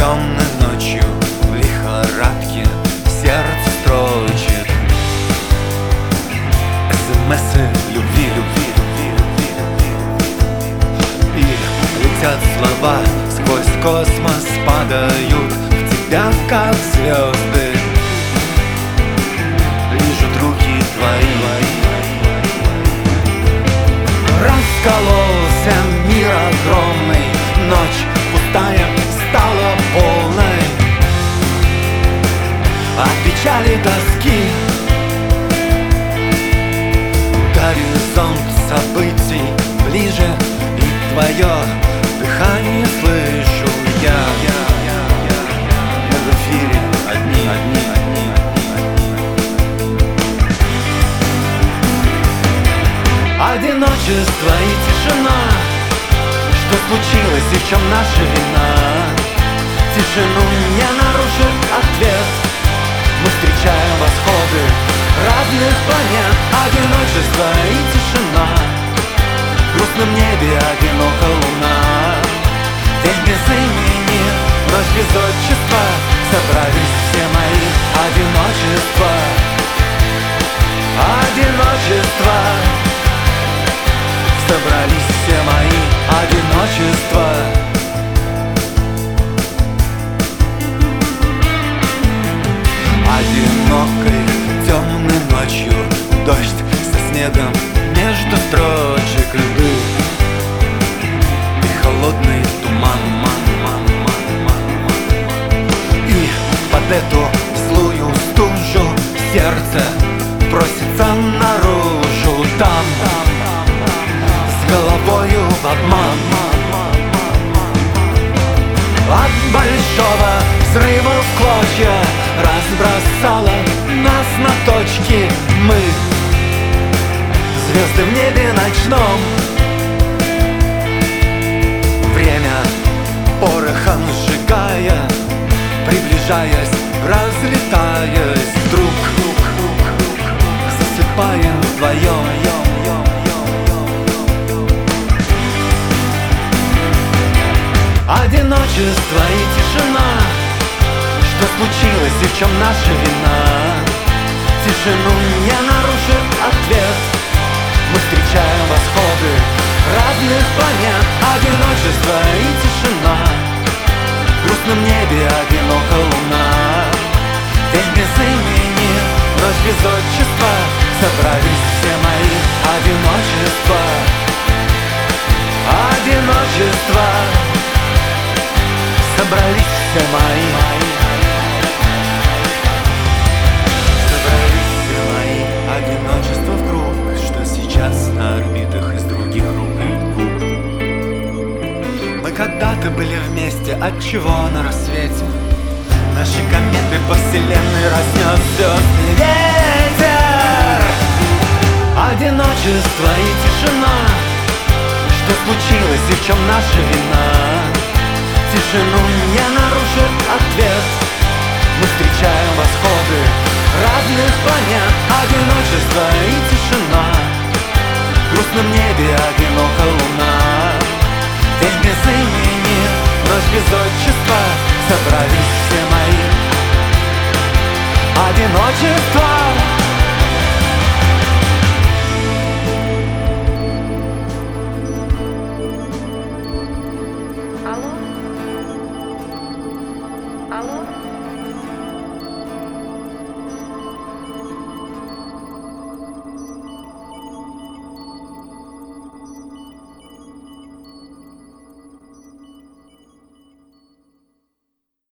темной ночью в лихорадке сердце строчит. СМС любви, любви, любви, любви, любви. И летят слова сквозь космос, падают в тебя, как звезды. Лежат руки твои. Раскололся мир огромный, ночь печали тоски Горизонт событий ближе И твое дыхание слышу я. Мы в эфире одни, одни, одни, одни. Одиночество и тишина. Что случилось и в чем наша вина? Тишину не нарушит ответ мы встречаем восходы разных планет. Одиночество и тишина. В грустном небе одинока луна. День без имени, ночь без отчества. Собрались все мои одиночества. Одиночество эту злую стужу сердце просится наружу. Там, с головою в обман. От большого взрыва в клочья Разбросала нас на точки Мы. Звезды в небе ночном Засыпаем вдвоем. Одиночество и тишина. Что случилось и в чем наша вина? Тишину не нарушит ответ. Мы встречаем восходы разных планет. Одиночество и тишина. В грустном небе одинока луна. День без имени, ночь без отчества Собрались все мои одиночества. Одиночество Собрались все мои, мои одиночество в круг. Что сейчас на орбитах из других рук? И Мы когда-то были вместе, от чего на рассвете? Наши кометы по вселенной разнес звездный одиночество и тишина. Что случилось и в чем наша вина? Тишину не нарушит ответ. Мы встречаем восходы разных планет. Одиночество и тишина. В грустном небе одинока луна. Ведь без имени, ночь без отчества. Собрались все мои. Одиночество.